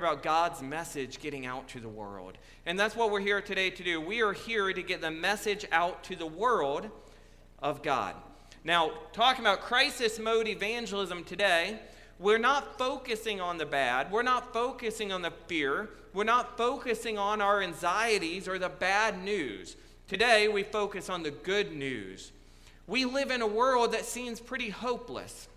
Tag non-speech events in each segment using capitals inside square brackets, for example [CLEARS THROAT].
about God's message getting out to the world. And that's what we're here today to do. We are here to get the message out to the world of God. Now, talking about crisis mode evangelism today, we're not focusing on the bad. We're not focusing on the fear. We're not focusing on our anxieties or the bad news. Today, we focus on the good news. We live in a world that seems pretty hopeless.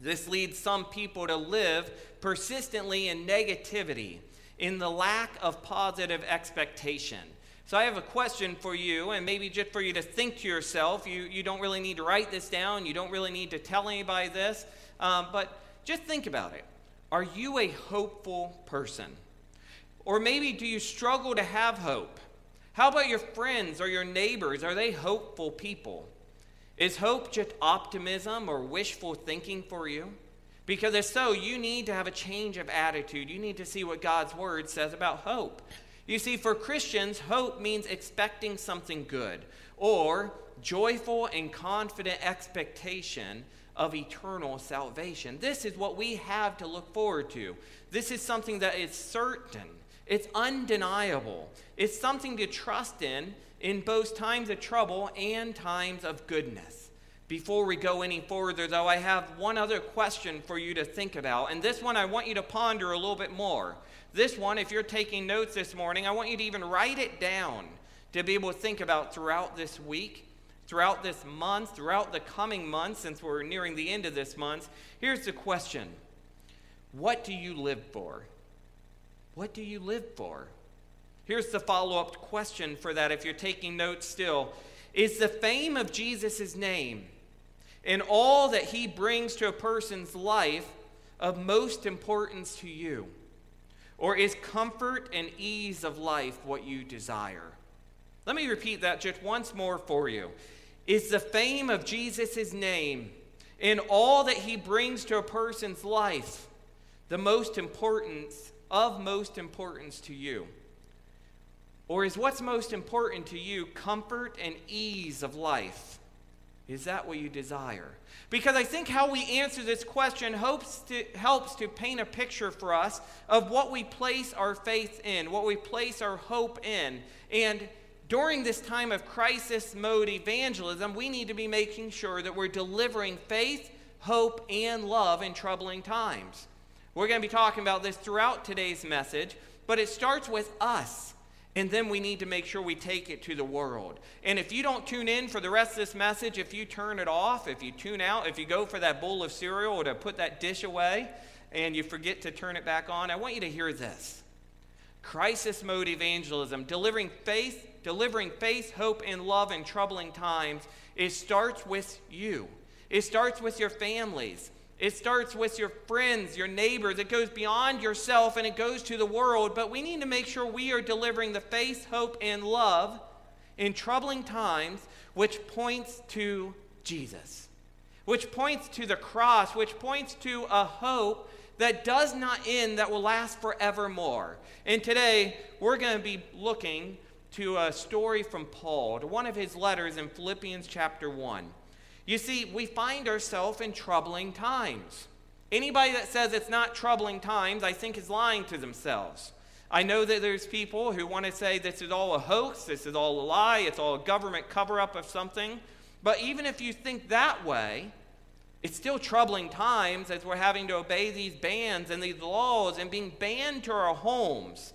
This leads some people to live persistently in negativity, in the lack of positive expectation. So I have a question for you, and maybe just for you to think to yourself. You, you don't really need to write this down, you don't really need to tell anybody this, um, but just think about it. Are you a hopeful person? Or maybe do you struggle to have hope? How about your friends or your neighbors? Are they hopeful people? Is hope just optimism or wishful thinking for you? Because if so, you need to have a change of attitude. You need to see what God's word says about hope. You see, for Christians, hope means expecting something good or joyful and confident expectation of eternal salvation. This is what we have to look forward to. This is something that is certain, it's undeniable, it's something to trust in in both times of trouble and times of goodness. Before we go any further, though, I have one other question for you to think about, and this one I want you to ponder a little bit more. This one, if you're taking notes this morning, I want you to even write it down to be able to think about throughout this week, throughout this month, throughout the coming months, since we're nearing the end of this month. Here's the question What do you live for? What do you live for? Here's the follow up question for that if you're taking notes still Is the fame of Jesus' name and all that he brings to a person's life of most importance to you? Or is comfort and ease of life what you desire? Let me repeat that just once more for you. Is the fame of Jesus' name and all that he brings to a person's life the most importance of most importance to you? Or is what's most important to you comfort and ease of life? Is that what you desire? Because I think how we answer this question hopes to, helps to paint a picture for us of what we place our faith in, what we place our hope in. And during this time of crisis mode evangelism, we need to be making sure that we're delivering faith, hope, and love in troubling times. We're going to be talking about this throughout today's message, but it starts with us. And then we need to make sure we take it to the world. And if you don't tune in for the rest of this message, if you turn it off, if you tune out, if you go for that bowl of cereal or to put that dish away and you forget to turn it back on, I want you to hear this. Crisis mode evangelism, delivering faith, delivering faith, hope, and love in troubling times, it starts with you. It starts with your families. It starts with your friends, your neighbors. It goes beyond yourself and it goes to the world. But we need to make sure we are delivering the faith, hope, and love in troubling times, which points to Jesus, which points to the cross, which points to a hope that does not end, that will last forevermore. And today, we're going to be looking to a story from Paul, to one of his letters in Philippians chapter 1. You see, we find ourselves in troubling times. Anybody that says it's not troubling times, I think, is lying to themselves. I know that there's people who want to say this is all a hoax, this is all a lie, it's all a government cover up of something. But even if you think that way, it's still troubling times as we're having to obey these bans and these laws and being banned to our homes,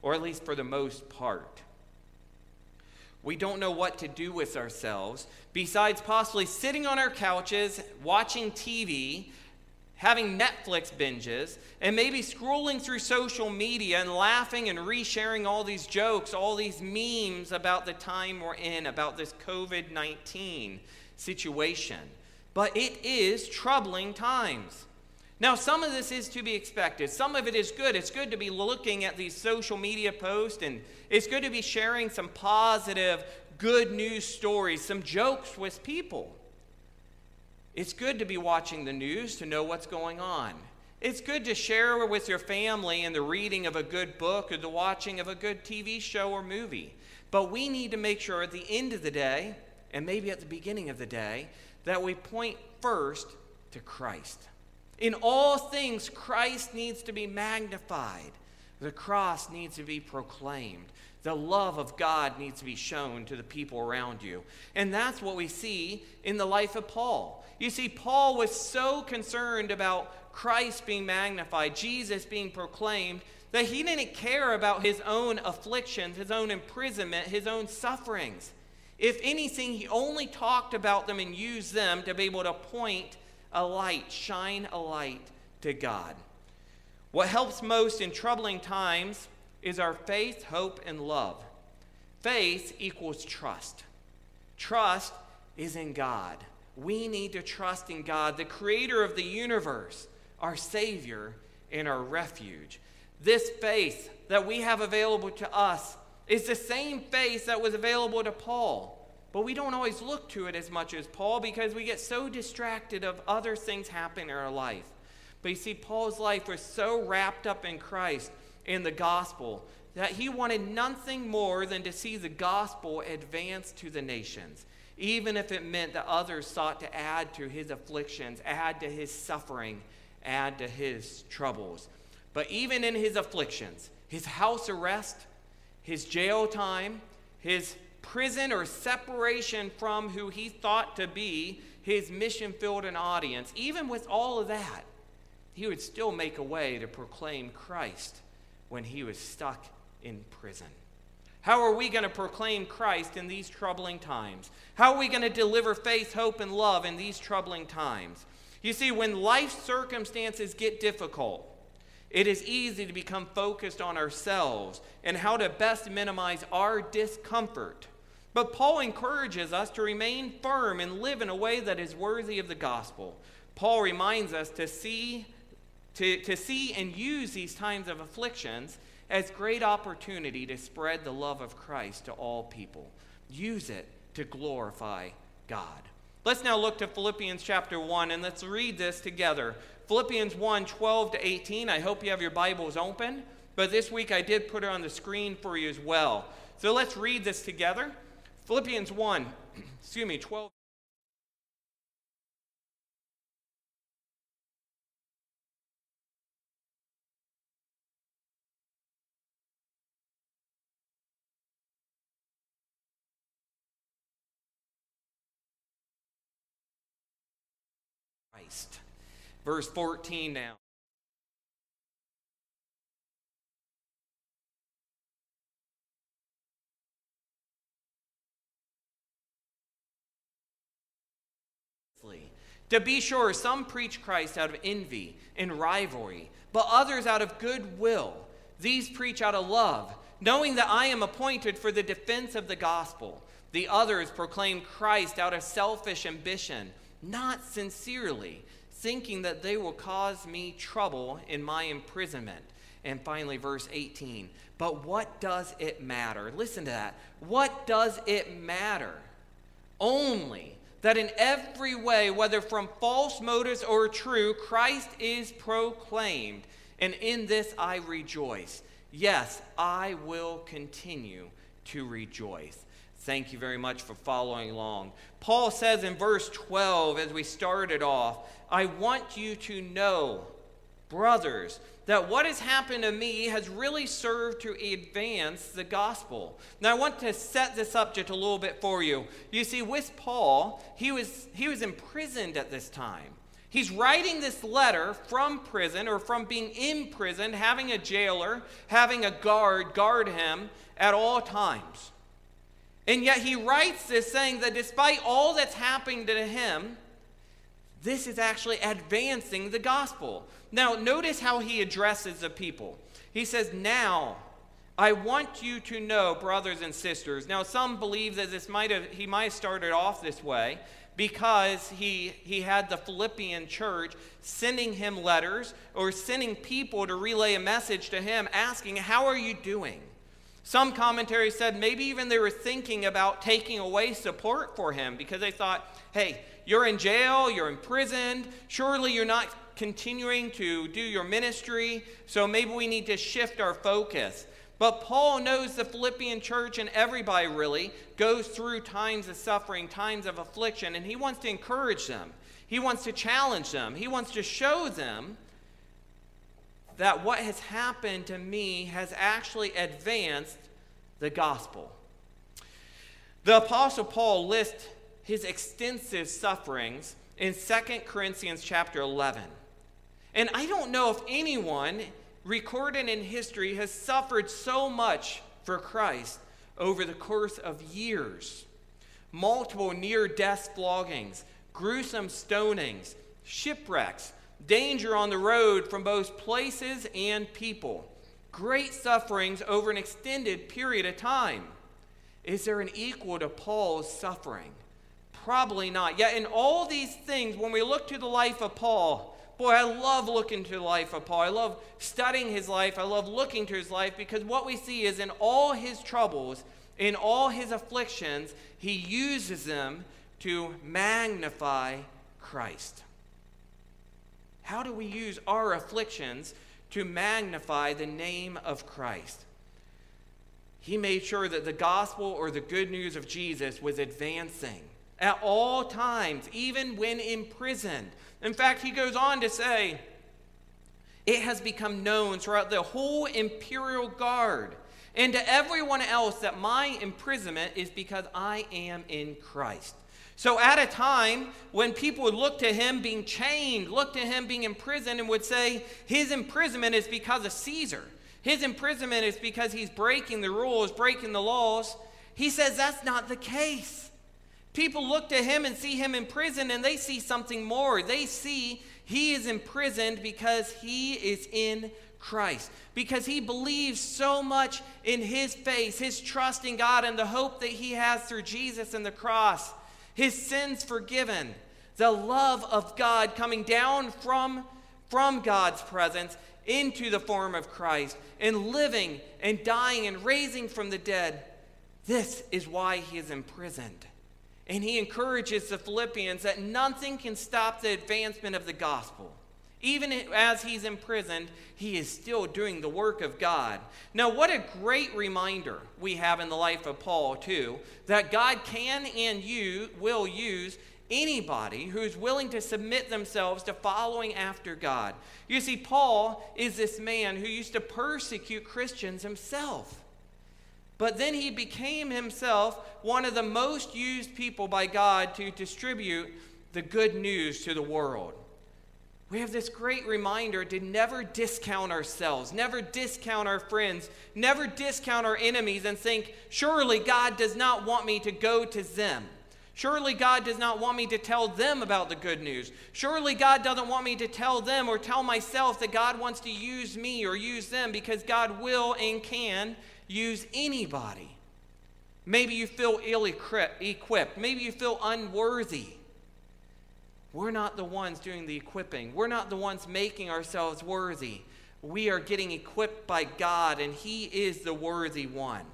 or at least for the most part. We don't know what to do with ourselves besides possibly sitting on our couches, watching TV, having Netflix binges, and maybe scrolling through social media and laughing and resharing all these jokes, all these memes about the time we're in, about this COVID 19 situation. But it is troubling times. Now, some of this is to be expected. Some of it is good. It's good to be looking at these social media posts, and it's good to be sharing some positive, good news stories, some jokes with people. It's good to be watching the news to know what's going on. It's good to share with your family in the reading of a good book or the watching of a good TV show or movie. But we need to make sure at the end of the day, and maybe at the beginning of the day, that we point first to Christ. In all things, Christ needs to be magnified. The cross needs to be proclaimed. The love of God needs to be shown to the people around you. And that's what we see in the life of Paul. You see, Paul was so concerned about Christ being magnified, Jesus being proclaimed, that he didn't care about his own afflictions, his own imprisonment, his own sufferings. If anything, he only talked about them and used them to be able to point a light, shine a light to God. What helps most in troubling times is our faith, hope, and love. Faith equals trust. Trust is in God. We need to trust in God, the creator of the universe, our Savior, and our refuge. This faith that we have available to us is the same faith that was available to Paul. But we don't always look to it as much as Paul because we get so distracted of other things happening in our life. But you see, Paul's life was so wrapped up in Christ, in the gospel, that he wanted nothing more than to see the gospel advance to the nations, even if it meant that others sought to add to his afflictions, add to his suffering, add to his troubles. But even in his afflictions, his house arrest, his jail time, his prison or separation from who he thought to be his mission filled an audience, even with all of that, he would still make a way to proclaim Christ when he was stuck in prison. How are we going to proclaim Christ in these troubling times? How are we going to deliver faith, hope, and love in these troubling times? You see, when life circumstances get difficult, it is easy to become focused on ourselves and how to best minimize our discomfort but Paul encourages us to remain firm and live in a way that is worthy of the gospel. Paul reminds us to see, to, to see and use these times of afflictions as great opportunity to spread the love of Christ to all people. Use it to glorify God. Let's now look to Philippians chapter 1 and let's read this together. Philippians 1 12 to 18. I hope you have your Bibles open, but this week I did put it on the screen for you as well. So let's read this together. Philippians 1, [CLEARS THROAT] excuse me, 12. Christ. Verse 14 now. To be sure, some preach Christ out of envy and rivalry, but others out of goodwill. These preach out of love, knowing that I am appointed for the defense of the gospel. The others proclaim Christ out of selfish ambition, not sincerely, thinking that they will cause me trouble in my imprisonment. And finally, verse 18. But what does it matter? Listen to that. What does it matter? Only that in every way, whether from false motives or true, Christ is proclaimed. And in this I rejoice. Yes, I will continue to rejoice. Thank you very much for following along. Paul says in verse 12, as we started off, I want you to know, brothers, that what has happened to me has really served to advance the gospel. Now, I want to set this up just a little bit for you. You see, with Paul, he was, he was imprisoned at this time. He's writing this letter from prison or from being imprisoned, having a jailer, having a guard guard him at all times. And yet he writes this saying that despite all that's happening to him, this is actually advancing the gospel. Now, notice how he addresses the people. He says, Now, I want you to know, brothers and sisters. Now, some believe that this might have, he might have started off this way because he, he had the Philippian church sending him letters or sending people to relay a message to him asking, How are you doing? Some commentaries said maybe even they were thinking about taking away support for him because they thought, hey, you're in jail, you're imprisoned, surely you're not continuing to do your ministry, so maybe we need to shift our focus. But Paul knows the Philippian church and everybody really goes through times of suffering, times of affliction, and he wants to encourage them. He wants to challenge them. He wants to show them that what has happened to me has actually advanced the gospel. The Apostle Paul lists his extensive sufferings in 2 Corinthians chapter 11. And I don't know if anyone recorded in history has suffered so much for Christ over the course of years. Multiple near death floggings, gruesome stonings, shipwrecks, danger on the road from both places and people, great sufferings over an extended period of time. Is there an equal to Paul's suffering? Probably not. Yet, in all these things, when we look to the life of Paul, boy, I love looking to the life of Paul. I love studying his life. I love looking to his life because what we see is in all his troubles, in all his afflictions, he uses them to magnify Christ. How do we use our afflictions to magnify the name of Christ? He made sure that the gospel or the good news of Jesus was advancing at all times, even when imprisoned. In fact, he goes on to say, It has become known throughout the whole imperial guard and to everyone else that my imprisonment is because I am in Christ. So, at a time when people would look to him being chained, look to him being imprisoned, and would say his imprisonment is because of Caesar, his imprisonment is because he's breaking the rules, breaking the laws, he says that's not the case. People look to him and see him in prison, and they see something more. They see he is imprisoned because he is in Christ, because he believes so much in his faith, his trust in God, and the hope that he has through Jesus and the cross his sins forgiven, the love of God coming down from, from God's presence into the form of Christ, and living and dying and raising from the dead. This is why he is imprisoned. And he encourages the Philippians that nothing can stop the advancement of the gospel. Even as he's imprisoned, he is still doing the work of God. Now, what a great reminder we have in the life of Paul, too, that God can and you will use anybody who's willing to submit themselves to following after God. You see, Paul is this man who used to persecute Christians himself. But then he became himself one of the most used people by God to distribute the good news to the world we have this great reminder to never discount ourselves, never discount our friends, never discount our enemies and think, surely God does not want me to go to them. Surely God does not want me to tell them about the good news. Surely God doesn't want me to tell them or tell myself that God wants to use me or use them because God will and can use anybody. Maybe you feel ill equipped. Maybe you feel unworthy. We're not the ones doing the equipping. We're not the ones making ourselves worthy. We are getting equipped by God, and He is the worthy one.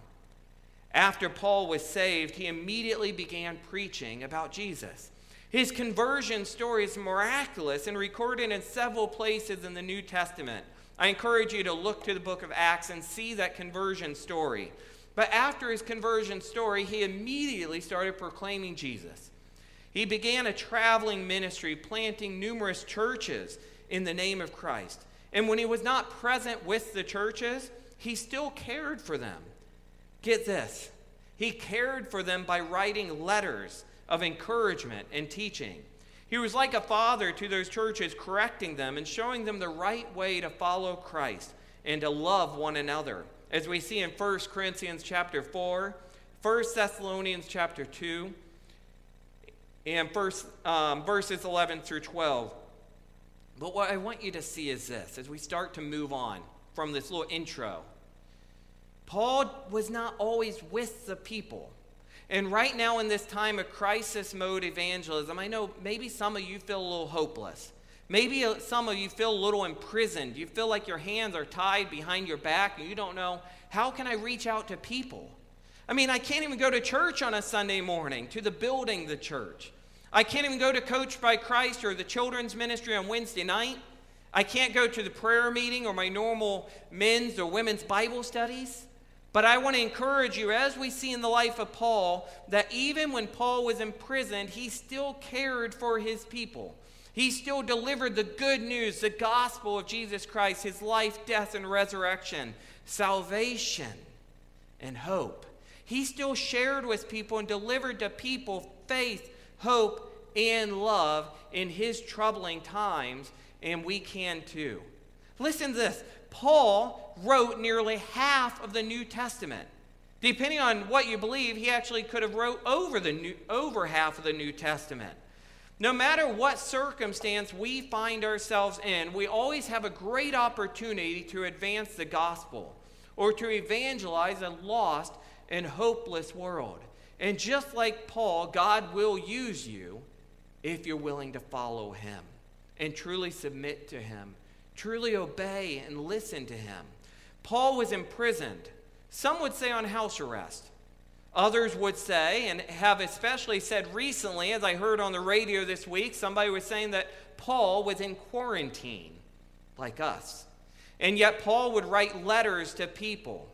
After Paul was saved, he immediately began preaching about Jesus. His conversion story is miraculous and recorded in several places in the New Testament. I encourage you to look to the book of Acts and see that conversion story. But after his conversion story, he immediately started proclaiming Jesus. He began a traveling ministry, planting numerous churches in the name of Christ. And when he was not present with the churches, he still cared for them. Get this he cared for them by writing letters of encouragement and teaching. He was like a father to those churches, correcting them and showing them the right way to follow Christ and to love one another. As we see in 1 Corinthians chapter 4, 1 Thessalonians chapter 2, and verse, um, verses 11 through 12. But what I want you to see is this as we start to move on from this little intro. Paul was not always with the people. And right now, in this time of crisis mode evangelism, I know maybe some of you feel a little hopeless. Maybe uh, some of you feel a little imprisoned. You feel like your hands are tied behind your back and you don't know, how can I reach out to people? I mean, I can't even go to church on a Sunday morning, to the building, the church. I can't even go to Coach by Christ or the children's ministry on Wednesday night. I can't go to the prayer meeting or my normal men's or women's Bible studies. But I want to encourage you, as we see in the life of Paul, that even when Paul was imprisoned, he still cared for his people. He still delivered the good news, the gospel of Jesus Christ, his life, death, and resurrection, salvation, and hope. He still shared with people and delivered to people faith, hope, and love in his troubling times, and we can too. Listen to this Paul wrote nearly half of the New Testament. Depending on what you believe, he actually could have wrote over the new, over half of the New Testament. No matter what circumstance we find ourselves in, we always have a great opportunity to advance the gospel or to evangelize a lost and hopeless world. And just like Paul, God will use you if you're willing to follow him and truly submit to him, truly obey and listen to him. Paul was imprisoned some would say on house arrest. Others would say, and have especially said recently, as I heard on the radio this week, somebody was saying that Paul was in quarantine, like us. And yet, Paul would write letters to people,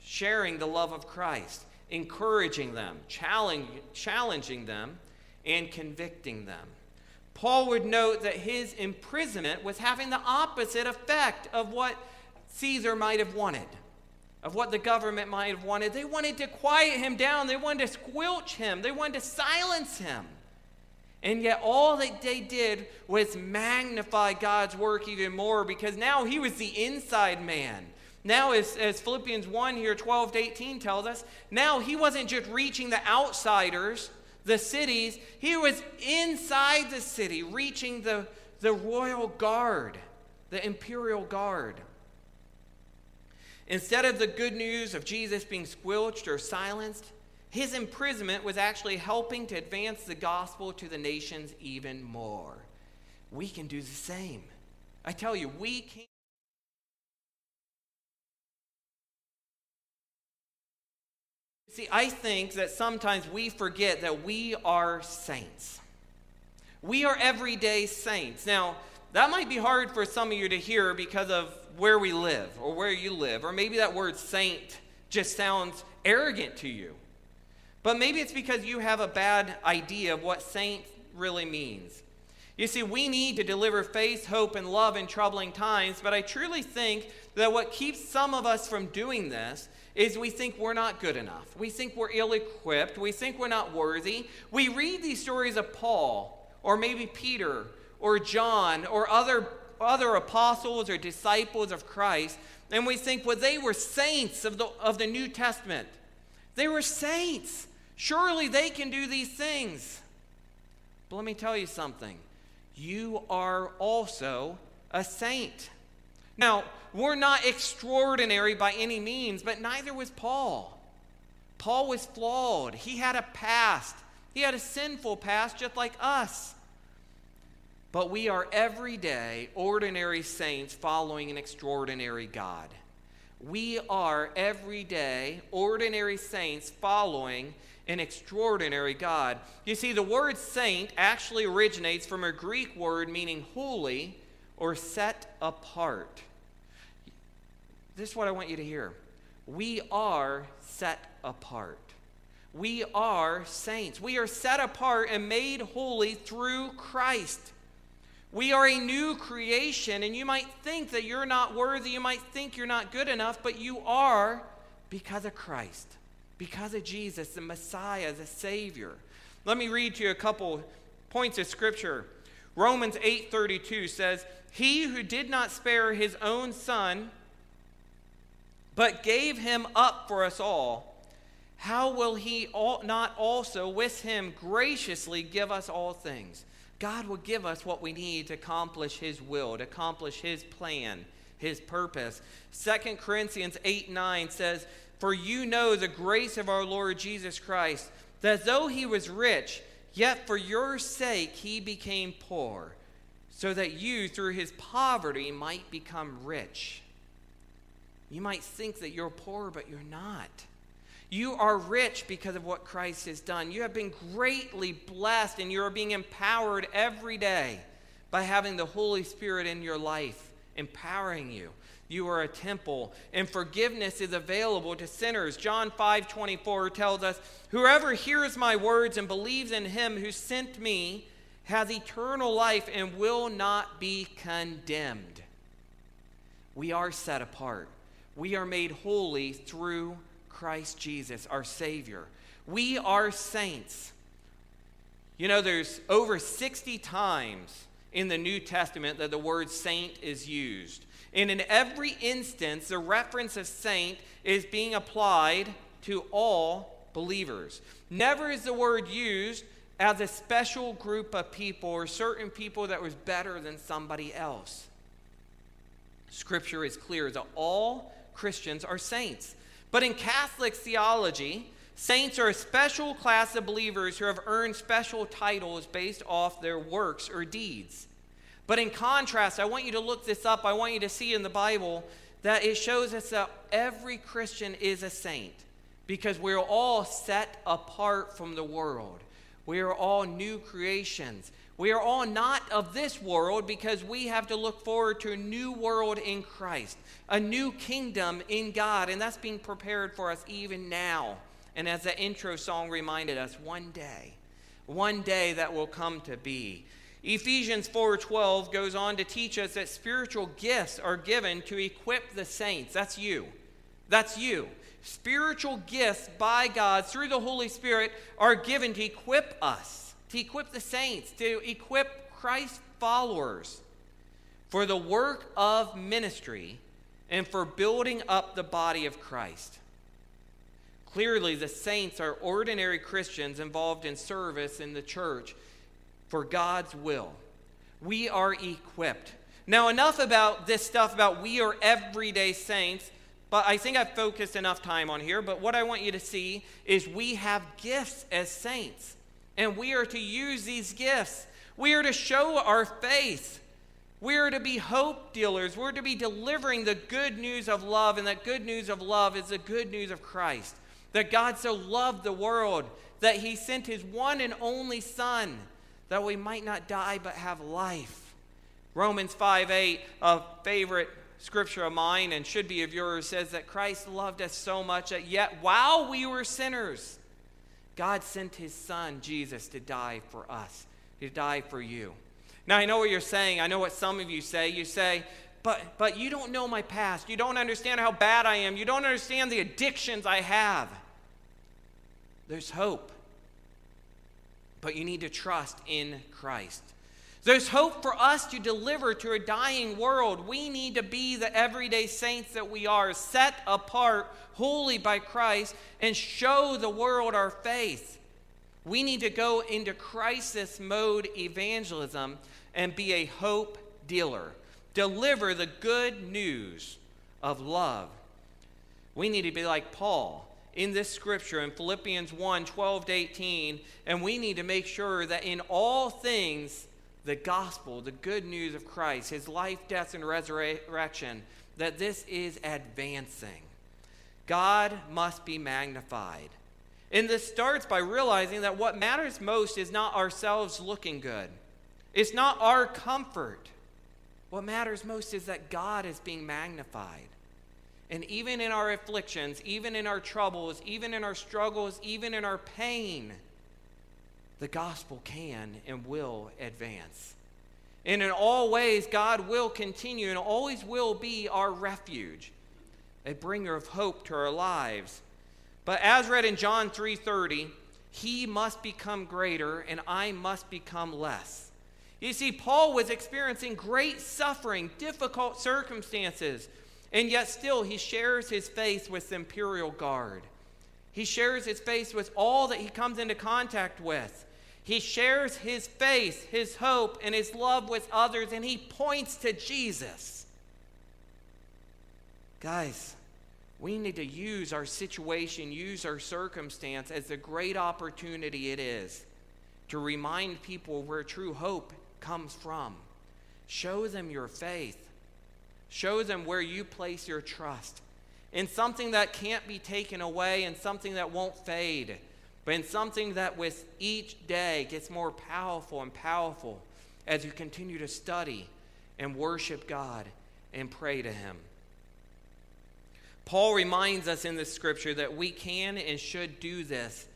sharing the love of Christ, encouraging them, challenging them, and convicting them. Paul would note that his imprisonment was having the opposite effect of what Caesar might have wanted of what the government might have wanted. They wanted to quiet him down, they wanted to squelch him, they wanted to silence him. And yet, all that they did was magnify God's work even more because now he was the inside man. Now, as, as Philippians 1 here, 12 to 18 tells us, now he wasn't just reaching the outsiders, the cities, he was inside the city, reaching the, the royal guard, the imperial guard. Instead of the good news of Jesus being squelched or silenced, his imprisonment was actually helping to advance the gospel to the nations even more. We can do the same. I tell you, we can. See, I think that sometimes we forget that we are saints. We are everyday saints. Now, that might be hard for some of you to hear because of where we live or where you live, or maybe that word saint just sounds arrogant to you. But maybe it's because you have a bad idea of what saint really means. You see, we need to deliver faith, hope, and love in troubling times, but I truly think that what keeps some of us from doing this is we think we're not good enough. We think we're ill equipped. We think we're not worthy. We read these stories of Paul, or maybe Peter, or John, or other other apostles or disciples of Christ, and we think, well, they were saints of the, of the New Testament. They were saints. Surely they can do these things. But let me tell you something. You are also a saint. Now, we're not extraordinary by any means, but neither was Paul. Paul was flawed. He had a past. He had a sinful past just like us. But we are everyday, ordinary saints following an extraordinary God. We are everyday, ordinary saints following an extraordinary God. You see, the word saint actually originates from a Greek word meaning holy or set apart. This is what I want you to hear. We are set apart. We are saints. We are set apart and made holy through Christ. We are a new creation, and you might think that you're not worthy. You might think you're not good enough, but you are because of Christ, because of Jesus, the Messiah, the Savior. Let me read to you a couple points of Scripture. Romans 8:32 says, "He who did not spare his own son, but gave him up for us all, how will he not also with him graciously give us all things?" God will give us what we need to accomplish His will, to accomplish His plan, His purpose. 2 Corinthians 8 9 says, For you know the grace of our Lord Jesus Christ, that though He was rich, yet for your sake He became poor, so that you through His poverty might become rich. You might think that you're poor, but you're not. You are rich because of what Christ has done. You have been greatly blessed, and you are being empowered every day by having the Holy Spirit in your life, empowering you. You are a temple, and forgiveness is available to sinners. John 5 24 tells us, Whoever hears my words and believes in him who sent me has eternal life and will not be condemned. We are set apart. We are made holy through Christ Jesus, our Savior. We are saints. You know, there's over 60 times in the New Testament that the word saint is used. And in every instance, the reference of saint is being applied to all believers. Never is the word used as a special group of people or certain people that was better than somebody else. Scripture is clear that all Christians are saints. But in Catholic theology, saints are a special class of believers who have earned special titles based off their works or deeds. But in contrast, I want you to look this up. I want you to see in the Bible that it shows us that every Christian is a saint because we're all set apart from the world. We are all new creations. We are all not of this world because we have to look forward to a new world in Christ, a new kingdom in God, and that's being prepared for us even now. And as the intro song reminded us, one day, one day that will come to be. Ephesians 4:12 goes on to teach us that spiritual gifts are given to equip the saints. That's you. That's you spiritual gifts by God through the Holy Spirit are given to equip us, to equip the saints, to equip Christ followers for the work of ministry and for building up the body of Christ. Clearly, the saints are ordinary Christians involved in service in the church for God's will. We are equipped. Now, enough about this stuff about we are everyday saints. But I think I've focused enough time on here. But what I want you to see is we have gifts as saints, and we are to use these gifts. We are to show our faith. We are to be hope dealers. We're to be delivering the good news of love, and that good news of love is the good news of Christ. That God so loved the world that he sent his one and only Son that we might not die but have life. Romans 5 8, a favorite scripture of mine and should be of yours says that Christ loved us so much that yet while we were sinners, God sent his son, Jesus, to die for us, to die for you. Now, I know what you're saying. I know what some of you say. You say, but, but you don't know my past. You don't understand how bad I am. You don't understand the addictions I have. There's hope. But you need to trust in Christ. There's hope for us to deliver to a dying world. We need to be the everyday saints that we are, set apart, wholly by Christ, and show the world our faith. We need to go into crisis mode evangelism and be a hope dealer. Deliver the good news of love. We need to be like Paul in this scripture in Philippians 1 12 to 18, and we need to make sure that in all things, the gospel, the good news of Christ, his life, death, and resurrection, that this is advancing. God must be magnified. And this starts by realizing that what matters most is not ourselves looking good, it's not our comfort. What matters most is that God is being magnified. And even in our afflictions, even in our troubles, even in our struggles, even in our pain, the gospel can and will advance. And in all ways, God will continue and always will be our refuge, a bringer of hope to our lives. But as read in John 3:30, he must become greater and I must become less. You see, Paul was experiencing great suffering, difficult circumstances, and yet still he shares his faith with the imperial guard. He shares his faith with all that he comes into contact with. He shares his faith, his hope, and his love with others, and he points to Jesus. Guys, we need to use our situation, use our circumstance as the great opportunity it is to remind people where true hope comes from. Show them your faith, show them where you place your trust in something that can't be taken away and something that won't fade but in something that with each day gets more powerful and powerful as you continue to study and worship God and pray to Him. Paul reminds us in this scripture that we can and should do this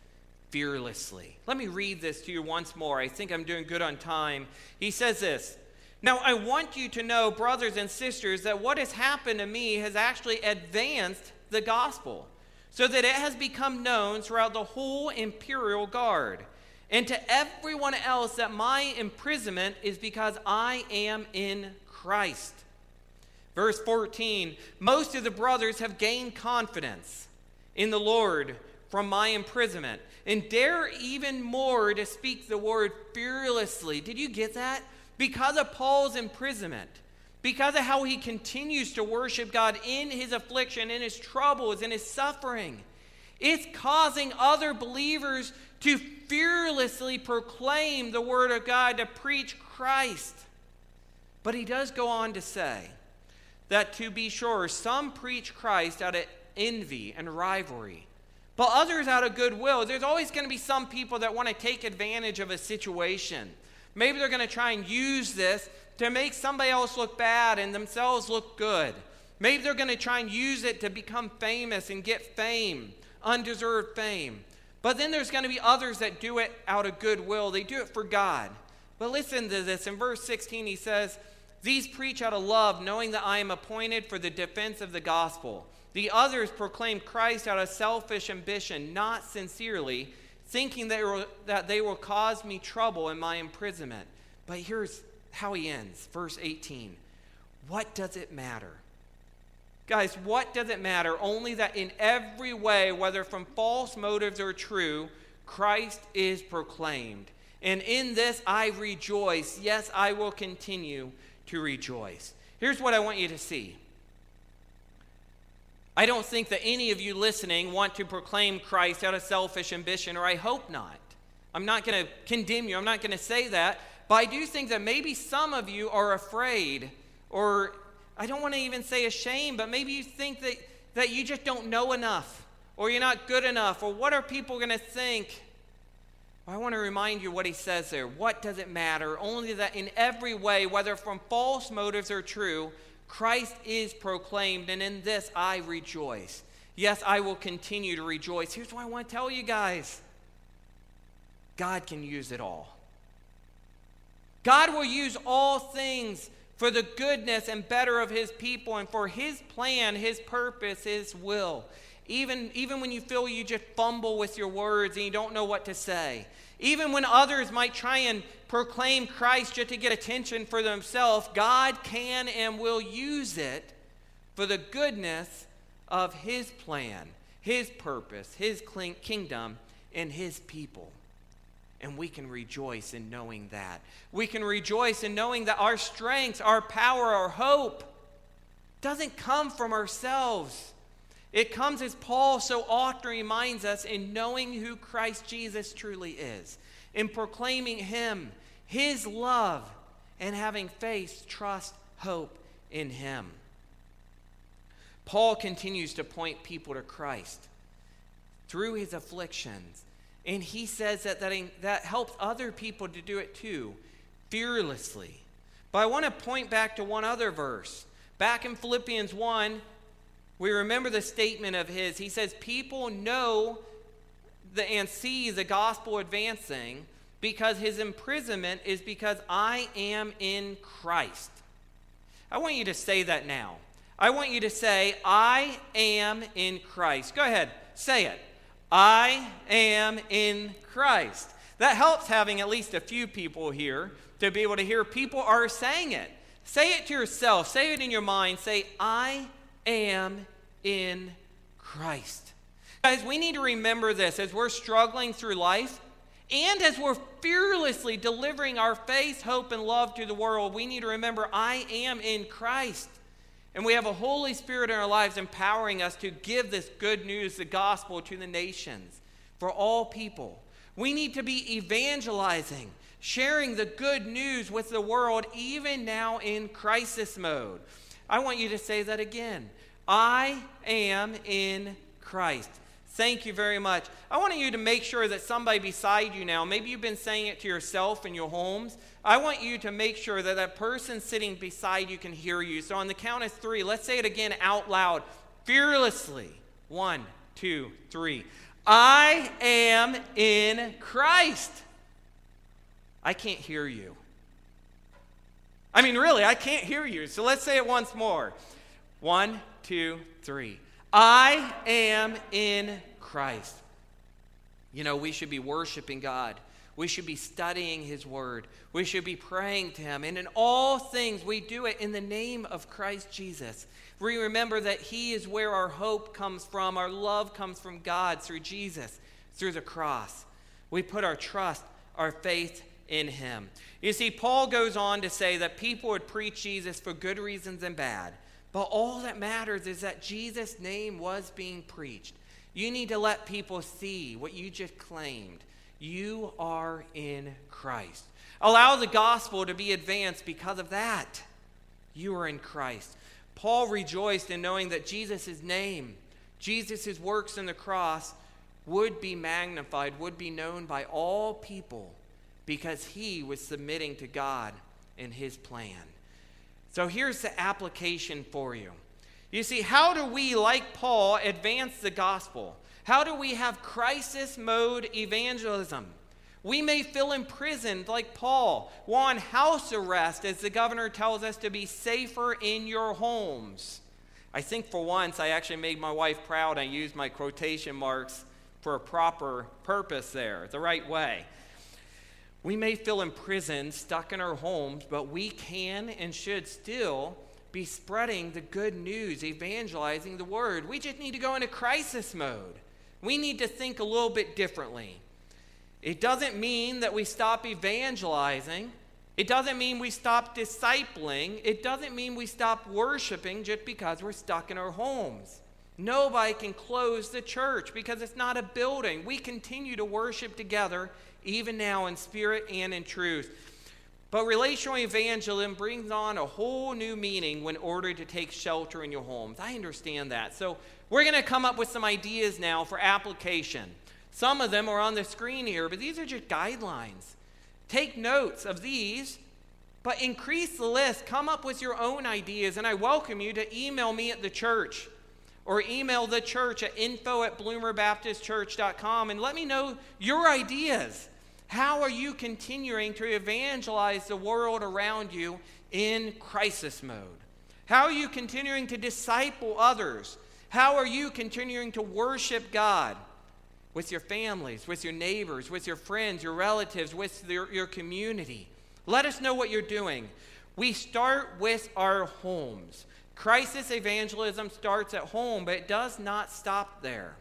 fearlessly. Let me read this to you once more. I think I'm doing good on time. He says this Now, I want you to know, brothers and sisters, that what has happened to me has actually advanced the gospel, so that it has become known throughout the whole imperial guard, and to everyone else that my imprisonment is because I am in Christ. Verse 14 Most of the brothers have gained confidence in the Lord from my imprisonment and dare even more to speak the word fearlessly. Did you get that? Because of Paul's imprisonment, because of how he continues to worship God in his affliction, in his troubles, in his suffering, it's causing other believers to fearlessly proclaim the word of God, to preach Christ. But he does go on to say that to be sure, some preach Christ out of envy and rivalry but others out of goodwill. There's always going to be some people that want to take advantage of a situation. Maybe they're going to try and use this to make somebody else look bad and themselves look good. Maybe they're going to try and use it to become famous and get fame, undeserved fame. But then there's going to be others that do it out of goodwill. They do it for God. But listen to this. In verse 16, he says, These preach out of love, knowing that I am appointed for the defense of the gospel. The others proclaim Christ out of selfish ambition, not sincerely, thinking were, that they will cause me trouble in my imprisonment. But here's how he ends, verse 18. What does it matter? Guys, what does it matter? Only that in every way, whether from false motives or true, Christ is proclaimed. And in this I rejoice. Yes, I will continue to rejoice. Here's what I want you to see I don't think that any of you listening want to proclaim Christ out of selfish ambition, or I hope not. I'm not going to condemn you, I'm not going to say that, but I do think that maybe some of you are afraid, or I don't want to even say ashamed, but maybe you think that, that you just don't know enough, or you're not good enough, or what are people going to think? I want to remind you what he says there. What does it matter? Only that in every way, whether from false motives or true, Christ is proclaimed, and in this I rejoice. Yes, I will continue to rejoice. Here's what I want to tell you guys God can use it all. God will use all things for the goodness and better of his people and for his plan, his purpose, his will. Even, even when you feel you just fumble with your words and you don't know what to say. Even when others might try and proclaim Christ just to get attention for themselves, God can and will use it for the goodness of His plan, His purpose, His kingdom, and His people. And we can rejoice in knowing that. We can rejoice in knowing that our strength, our power, our hope doesn't come from ourselves. It comes, as Paul so often reminds us, in knowing who Christ Jesus truly is, in proclaiming Him, His love, and having faith, trust, hope in Him. Paul continues to point people to Christ through his afflictions. And he says that that, that helps other people to do it too, fearlessly. But I want to point back to one other verse. Back in Philippians 1, we remember the statement of his. He says, People know the, and see the gospel advancing because his imprisonment is because I am in Christ. I want you to say that now. I want you to say, I am in Christ. Go ahead, say it. I am in Christ. That helps having at least a few people here to be able to hear people are saying it. Say it to yourself, say it in your mind. Say, I am in Christ. Guys, we need to remember this as we're struggling through life and as we're fearlessly delivering our faith, hope, and love to the world. We need to remember I am in Christ. And we have a Holy Spirit in our lives empowering us to give this good news, the gospel, to the nations, for all people. We need to be evangelizing, sharing the good news with the world, even now in crisis mode. I want you to say that again. I am in Christ. Thank you very much. I want you to make sure that somebody beside you now, maybe you've been saying it to yourself in your homes. I want you to make sure that that person sitting beside you can hear you. So, on the count of three, let's say it again out loud, fearlessly. One, two, three. I am in Christ. I can't hear you. I mean, really, I can't hear you. So let's say it once more. One, two, three. I am in Christ. You know, we should be worshiping God. We should be studying His Word. We should be praying to Him. And in all things, we do it in the name of Christ Jesus. We remember that He is where our hope comes from. Our love comes from God through Jesus, through the cross. We put our trust, our faith in Him. You see, Paul goes on to say that people would preach Jesus for good reasons and bad. But all that matters is that Jesus' name was being preached. You need to let people see what you just claimed. You are in Christ. Allow the gospel to be advanced because of that. You are in Christ. Paul rejoiced in knowing that Jesus' name, Jesus' works in the cross, would be magnified, would be known by all people because he was submitting to God and his plan. So here's the application for you. You see, how do we, like Paul, advance the gospel? How do we have crisis mode evangelism? We may feel imprisoned like Paul, want house arrest, as the governor tells us to be safer in your homes. I think for once I actually made my wife proud. I used my quotation marks for a proper purpose there, the right way. We may feel imprisoned, stuck in our homes, but we can and should still be spreading the good news, evangelizing the word. We just need to go into crisis mode. We need to think a little bit differently. It doesn't mean that we stop evangelizing. It doesn't mean we stop discipling. It doesn't mean we stop worshiping just because we're stuck in our homes. Nobody can close the church because it's not a building. We continue to worship together even now in spirit and in truth. But relational evangelism brings on a whole new meaning when ordered to take shelter in your homes. I understand that. So we're going to come up with some ideas now for application. Some of them are on the screen here, but these are just guidelines. Take notes of these, but increase the list. Come up with your own ideas, and I welcome you to email me at the church or email the church at info at bloomerbaptistchurch.com and let me know your ideas. How are you continuing to evangelize the world around you in crisis mode? How are you continuing to disciple others? How are you continuing to worship God with your families, with your neighbors, with your friends, your relatives, with your, your community? Let us know what you're doing. We start with our homes. Crisis evangelism starts at home, but it does not stop there.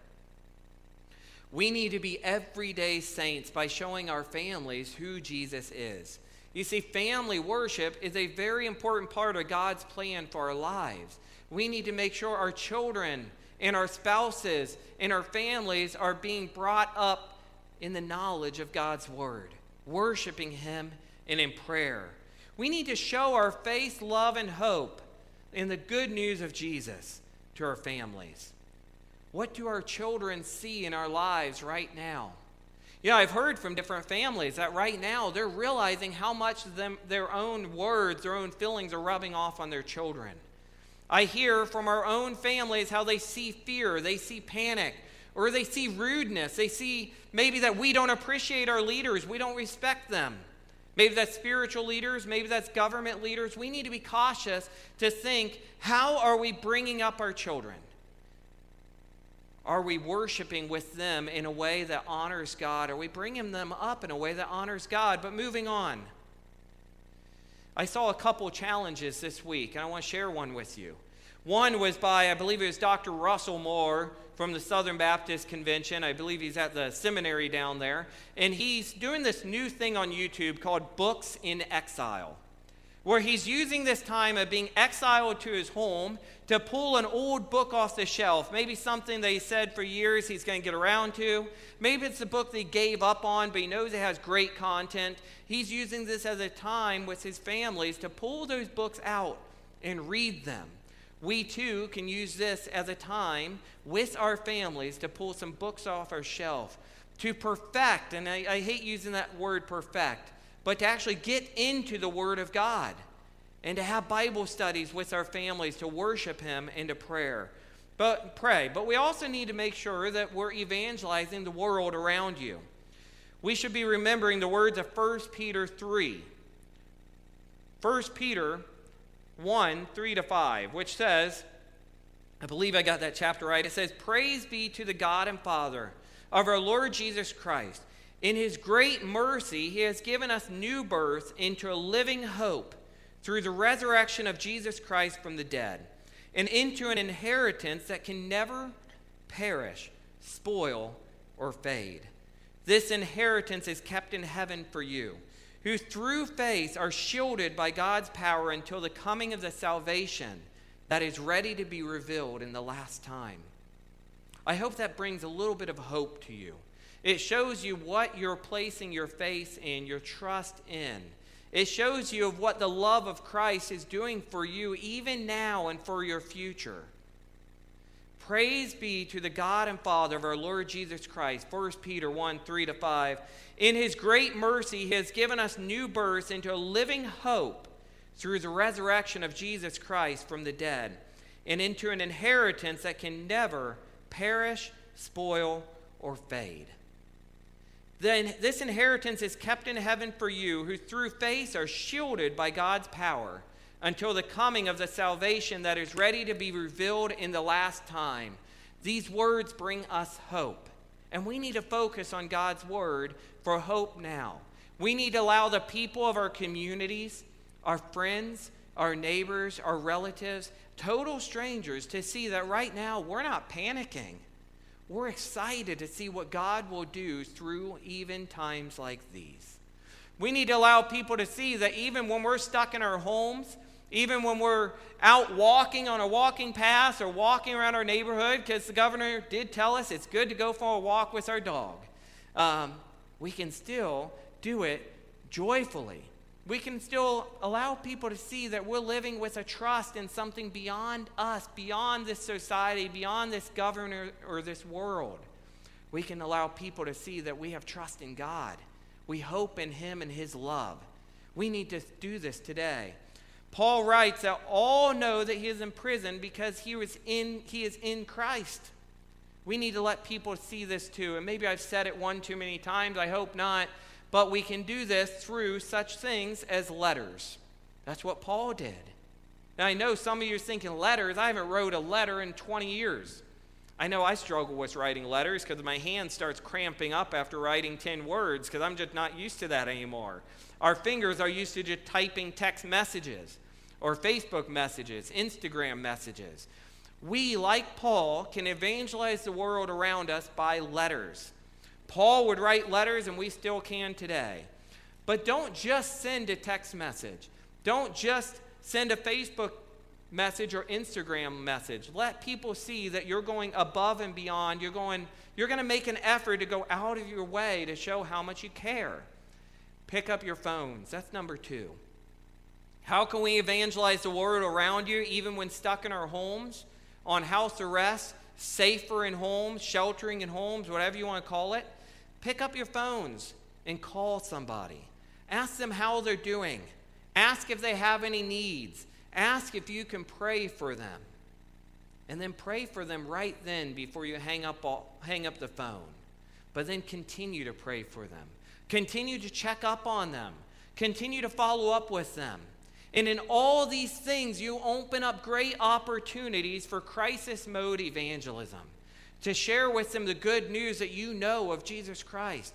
We need to be everyday saints by showing our families who Jesus is. You see, family worship is a very important part of God's plan for our lives. We need to make sure our children and our spouses and our families are being brought up in the knowledge of God's Word, worshiping Him and in prayer. We need to show our faith, love, and hope in the good news of Jesus to our families. What do our children see in our lives right now? Yeah, I've heard from different families that right now they're realizing how much them, their own words, their own feelings are rubbing off on their children. I hear from our own families how they see fear, they see panic, or they see rudeness. They see maybe that we don't appreciate our leaders, we don't respect them. Maybe that's spiritual leaders, maybe that's government leaders. We need to be cautious to think how are we bringing up our children? Are we worshiping with them in a way that honors God? Are we bringing them up in a way that honors God? But moving on, I saw a couple challenges this week, and I want to share one with you. One was by, I believe it was Dr. Russell Moore from the Southern Baptist Convention. I believe he's at the seminary down there. And he's doing this new thing on YouTube called Books in Exile where he's using this time of being exiled to his home to pull an old book off the shelf. Maybe something that he said for years he's going to get around to. Maybe it's a book that he gave up on, but he knows it has great content. He's using this as a time with his families to pull those books out and read them. We too can use this as a time with our families to pull some books off our shelf, to perfect, and I, I hate using that word perfect but to actually get into the Word of God and to have Bible studies with our families, to worship Him and to prayer. but pray. But we also need to make sure that we're evangelizing the world around you. We should be remembering the words of 1 Peter 3. 1 Peter 1 3 to 5, which says, I believe I got that chapter right. It says, Praise be to the God and Father of our Lord Jesus Christ. In his great mercy, he has given us new birth into a living hope through the resurrection of Jesus Christ from the dead, and into an inheritance that can never perish, spoil, or fade. This inheritance is kept in heaven for you who through faith are shielded by God's power until the coming of the salvation that is ready to be revealed in the last time. I hope that brings a little bit of hope to you. It shows you what you're placing your faith in, your trust in. It shows you of what the love of Christ is doing for you even now and for your future. Praise be to the God and Father of our Lord Jesus Christ. 1 Peter 1 3 to 5. In his great mercy, he has given us new birth into a living hope through the resurrection of Jesus Christ from the dead, and into an inheritance that can never perish, spoil, or fade. Then this inheritance is kept in heaven for you, who through faith are shielded by God's power until the coming of the salvation that is ready to be revealed in the last time. These words bring us hope. And we need to focus on God's word for hope now. We need to allow the people of our communities, our friends, our neighbors, our relatives, total strangers to see that right now we're not panicking. We're excited to see what God will do through even times like these. We need to allow people to see that even when we're stuck in our homes, even when we're out walking on a walking path or walking around our neighborhood, because the governor did tell us it's good to go for a walk with our dog, um, we can still do it joyfully. We can still allow people to see that we're living with a trust in something beyond us, beyond this society, beyond this governor or this world. We can allow people to see that we have trust in God. We hope in Him and His love. We need to do this today. Paul writes that all know that he is in prison because he, was in, he is in Christ. We need to let people see this too. And maybe I've said it one too many times, I hope not. But we can do this through such things as letters. That's what Paul did. Now, I know some of you are thinking letters. I haven't wrote a letter in 20 years. I know I struggle with writing letters because my hand starts cramping up after writing 10 words because I'm just not used to that anymore. Our fingers are used to just typing text messages or Facebook messages, Instagram messages. We, like Paul, can evangelize the world around us by letters. Paul would write letters, and we still can today. But don't just send a text message. Don't just send a Facebook message or Instagram message. Let people see that you're going above and beyond. You're going you're going to make an effort to go out of your way to show how much you care. Pick up your phones. That's number 2. How can we evangelize the world around you even when stuck in our homes, on house arrest, safer in homes, sheltering in homes, whatever you want to call it? Pick up your phones and call somebody. Ask them how they're doing. Ask if they have any needs. Ask if you can pray for them. And then pray for them right then before you hang up, all, hang up the phone. But then continue to pray for them. Continue to check up on them. Continue to follow up with them. And in all these things, you open up great opportunities for crisis mode evangelism to share with them the good news that you know of Jesus Christ,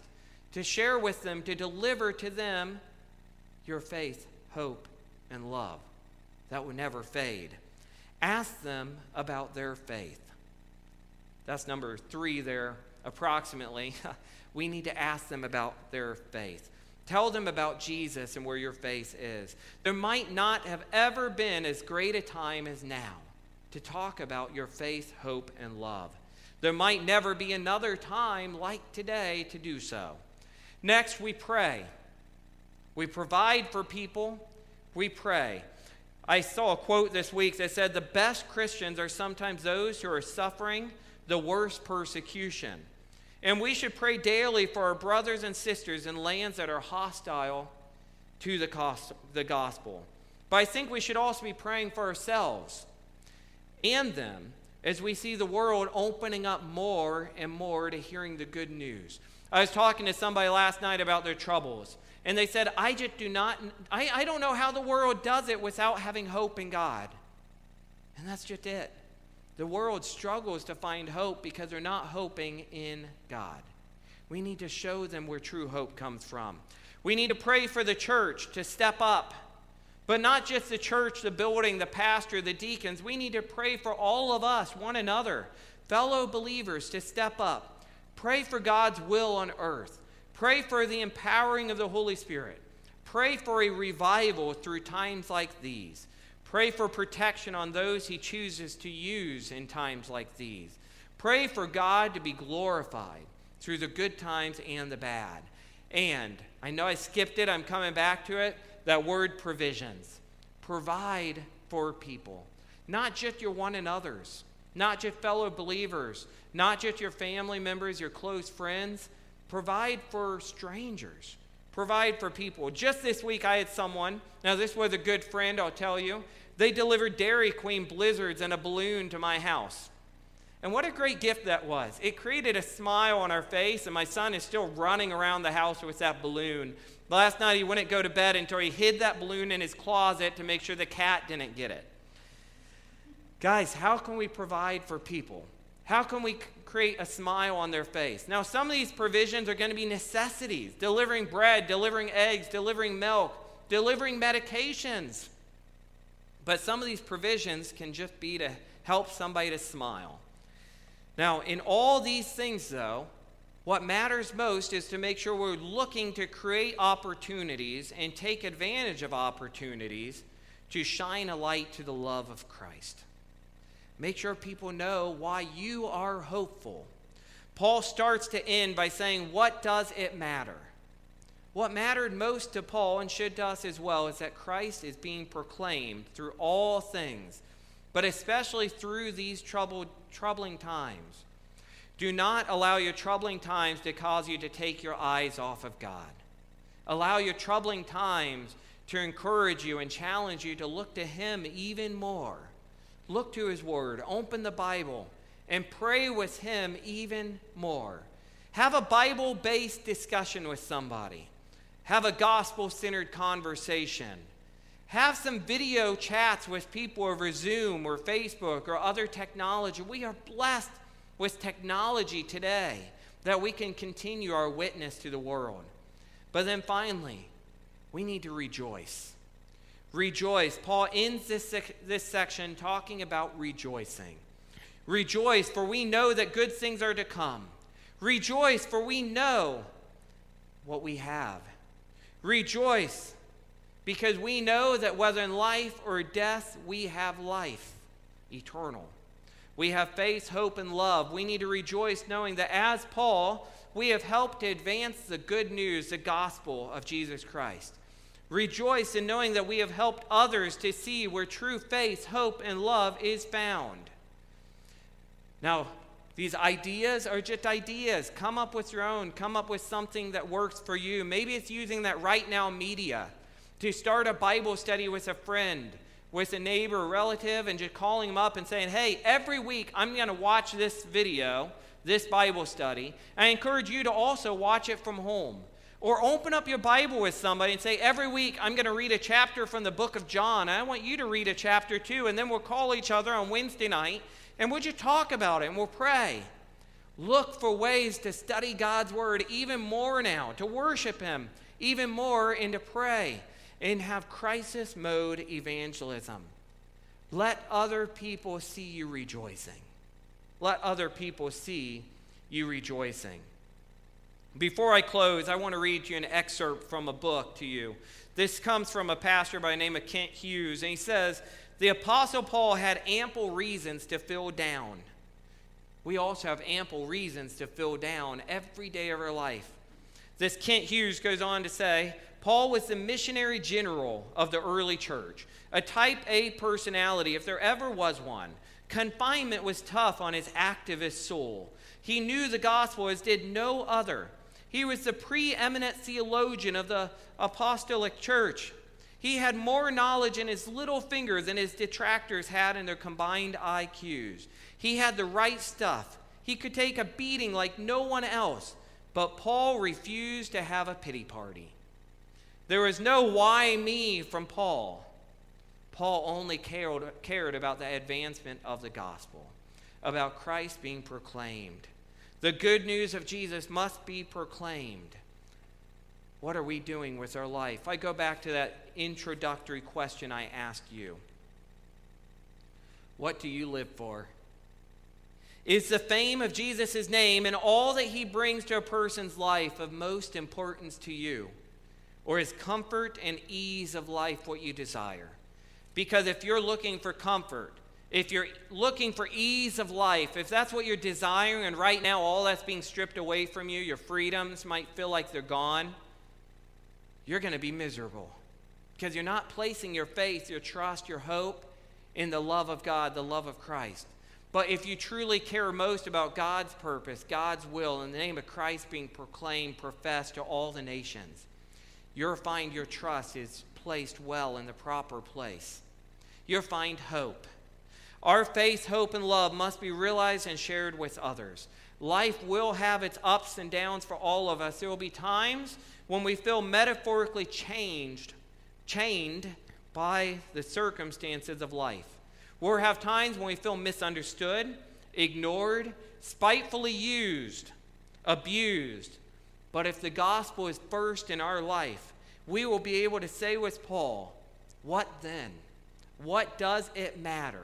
to share with them, to deliver to them your faith, hope, and love that will never fade. Ask them about their faith. That's number three there, approximately. [LAUGHS] we need to ask them about their faith. Tell them about Jesus and where your faith is. There might not have ever been as great a time as now to talk about your faith, hope, and love. There might never be another time like today to do so. Next, we pray. We provide for people, we pray. I saw a quote this week that said, The best Christians are sometimes those who are suffering the worst persecution. And we should pray daily for our brothers and sisters in lands that are hostile to the gospel. But I think we should also be praying for ourselves and them as we see the world opening up more and more to hearing the good news. I was talking to somebody last night about their troubles, and they said, I just do not, I, I don't know how the world does it without having hope in God. And that's just it. The world struggles to find hope because they're not hoping in God. We need to show them where true hope comes from. We need to pray for the church to step up. But not just the church, the building, the pastor, the deacons. We need to pray for all of us, one another, fellow believers, to step up. Pray for God's will on earth. Pray for the empowering of the Holy Spirit. Pray for a revival through times like these. Pray for protection on those he chooses to use in times like these. Pray for God to be glorified through the good times and the bad. And I know I skipped it, I'm coming back to it that word provisions. Provide for people, not just your one another's, not just fellow believers, not just your family members, your close friends. Provide for strangers. Provide for people. Just this week, I had someone, now, this was a good friend, I'll tell you. They delivered Dairy Queen blizzards and a balloon to my house. And what a great gift that was. It created a smile on our face, and my son is still running around the house with that balloon. Last night he wouldn't go to bed until he hid that balloon in his closet to make sure the cat didn't get it. Guys, how can we provide for people? How can we create a smile on their face? Now, some of these provisions are going to be necessities delivering bread, delivering eggs, delivering milk, delivering medications. But some of these provisions can just be to help somebody to smile. Now, in all these things, though, what matters most is to make sure we're looking to create opportunities and take advantage of opportunities to shine a light to the love of Christ. Make sure people know why you are hopeful. Paul starts to end by saying, What does it matter? What mattered most to Paul and should to us as well is that Christ is being proclaimed through all things, but especially through these troubled, troubling times. Do not allow your troubling times to cause you to take your eyes off of God. Allow your troubling times to encourage you and challenge you to look to Him even more. Look to His Word, open the Bible, and pray with Him even more. Have a Bible based discussion with somebody, have a gospel centered conversation. Have some video chats with people over Zoom or Facebook or other technology. We are blessed with technology today that we can continue our witness to the world. But then finally, we need to rejoice. Rejoice. Paul ends this, this section talking about rejoicing. Rejoice, for we know that good things are to come. Rejoice, for we know what we have. Rejoice, because we know that whether in life or death, we have life eternal. We have faith, hope, and love. We need to rejoice knowing that as Paul, we have helped to advance the good news, the gospel of Jesus Christ. Rejoice in knowing that we have helped others to see where true faith, hope, and love is found. Now, these ideas are just ideas. Come up with your own. Come up with something that works for you. Maybe it's using that RightNow Media to start a Bible study with a friend with a neighbor or relative and just calling them up and saying, hey, every week I'm going to watch this video, this Bible study. I encourage you to also watch it from home. Or open up your Bible with somebody and say, every week I'm going to read a chapter from the book of John. I want you to read a chapter too. And then we'll call each other on Wednesday night and we'll just talk about it and we'll pray. Look for ways to study God's word even more now, to worship Him even more, and to pray and have crisis mode evangelism. Let other people see you rejoicing. Let other people see you rejoicing. Before I close, I want to read you an excerpt from a book to you. This comes from a pastor by the name of Kent Hughes, and he says, The Apostle Paul had ample reasons to feel down. We also have ample reasons to feel down every day of our life. This Kent Hughes goes on to say, Paul was the missionary general of the early church, a type A personality, if there ever was one. Confinement was tough on his activist soul. He knew the gospel as did no other. He was the preeminent theologian of the apostolic church. He had more knowledge in his little finger than his detractors had in their combined IQs. He had the right stuff. He could take a beating like no one else. But Paul refused to have a pity party. There was no why me from Paul. Paul only cared, cared about the advancement of the gospel, about Christ being proclaimed. The good news of Jesus must be proclaimed. What are we doing with our life? I go back to that introductory question I asked you. What do you live for? Is the fame of Jesus' name and all that he brings to a person's life of most importance to you? Or is comfort and ease of life what you desire? Because if you're looking for comfort, if you're looking for ease of life, if that's what you're desiring, and right now all that's being stripped away from you, your freedoms might feel like they're gone, you're going to be miserable because you're not placing your faith, your trust, your hope in the love of God, the love of Christ. But if you truly care most about God's purpose, God's will, in the name of Christ being proclaimed, professed to all the nations, you'll find your trust is placed well in the proper place. You'll find hope. Our faith, hope, and love must be realized and shared with others. Life will have its ups and downs for all of us. There will be times when we feel metaphorically changed, chained by the circumstances of life. We'll have times when we feel misunderstood, ignored, spitefully used, abused. But if the gospel is first in our life, we will be able to say with Paul, What then? What does it matter?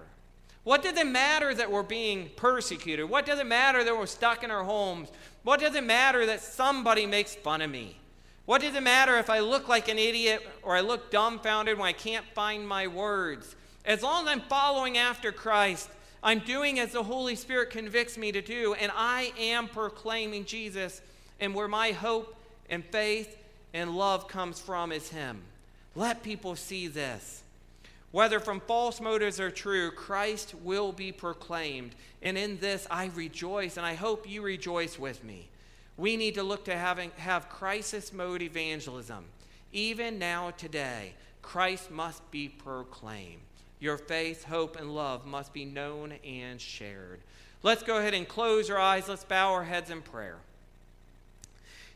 What does it matter that we're being persecuted? What does it matter that we're stuck in our homes? What does it matter that somebody makes fun of me? What does it matter if I look like an idiot or I look dumbfounded when I can't find my words? As long as I'm following after Christ, I'm doing as the Holy Spirit convicts me to do, and I am proclaiming Jesus. And where my hope and faith and love comes from is Him. Let people see this. Whether from false motives or true, Christ will be proclaimed. And in this I rejoice, and I hope you rejoice with me. We need to look to having, have crisis mode evangelism. Even now, today, Christ must be proclaimed. Your faith, hope, and love must be known and shared. Let's go ahead and close our eyes. Let's bow our heads in prayer.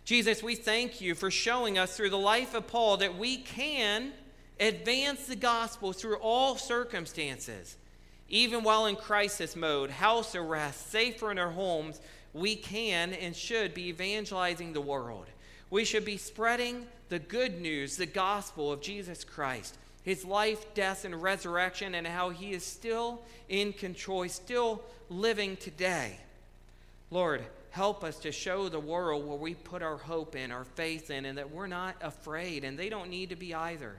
Jesus, we thank you for showing us through the life of Paul that we can advance the gospel through all circumstances. Even while in crisis mode, house arrest, safer in our homes, we can and should be evangelizing the world. We should be spreading the good news, the gospel of Jesus Christ, his life, death, and resurrection, and how he is still in control, still living today. Lord, help us to show the world where we put our hope in, our faith in, and that we're not afraid, and they don't need to be either.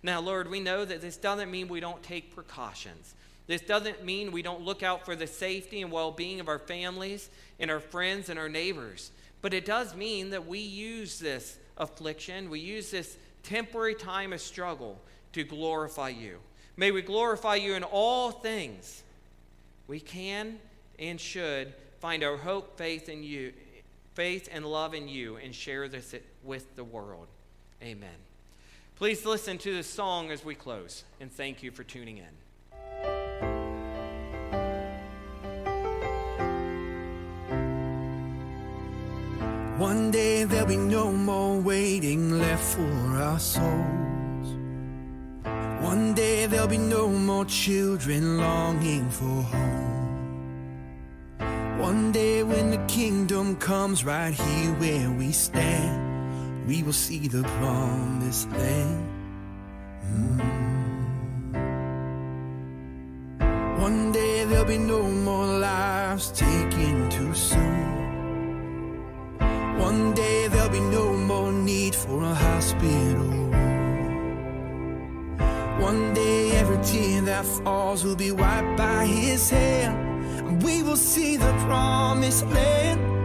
Now, Lord, we know that this doesn't mean we don't take precautions. This doesn't mean we don't look out for the safety and well being of our families and our friends and our neighbors. But it does mean that we use this affliction, we use this temporary time of struggle to glorify you. May we glorify you in all things. We can and should find our hope, faith in you, faith and love in you, and share this with the world. Amen. Please listen to this song as we close, and thank you for tuning in. One day there'll be no more waiting left for our souls. One day there'll be no more children longing for home. One day when the kingdom comes right here where we stand, we will see the promised land. Mm. One day there'll be no more lives taken too soon. One day there'll be no more need for a hospital. One day every tear that falls will be wiped see the promised land.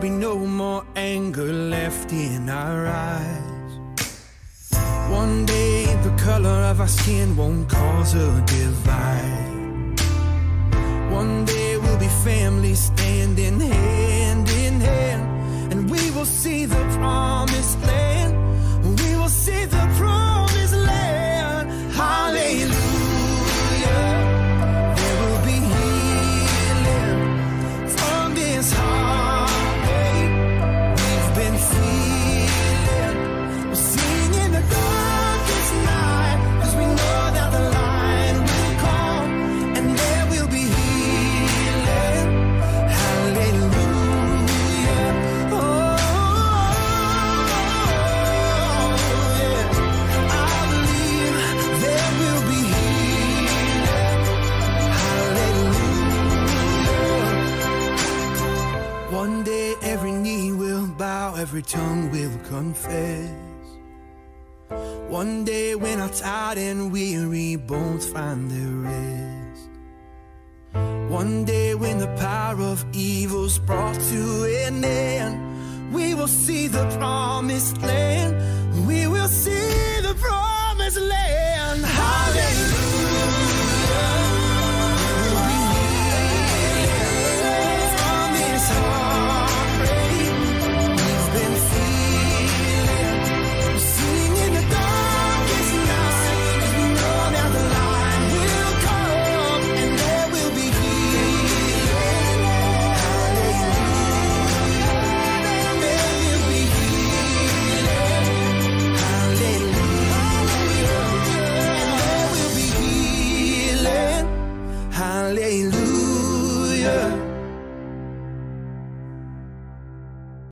There'll be no more anger left in our eyes. One day the color of our skin won't cause a divide. One day we'll be family standing hand in hand, and we will see the promise. see the promised land.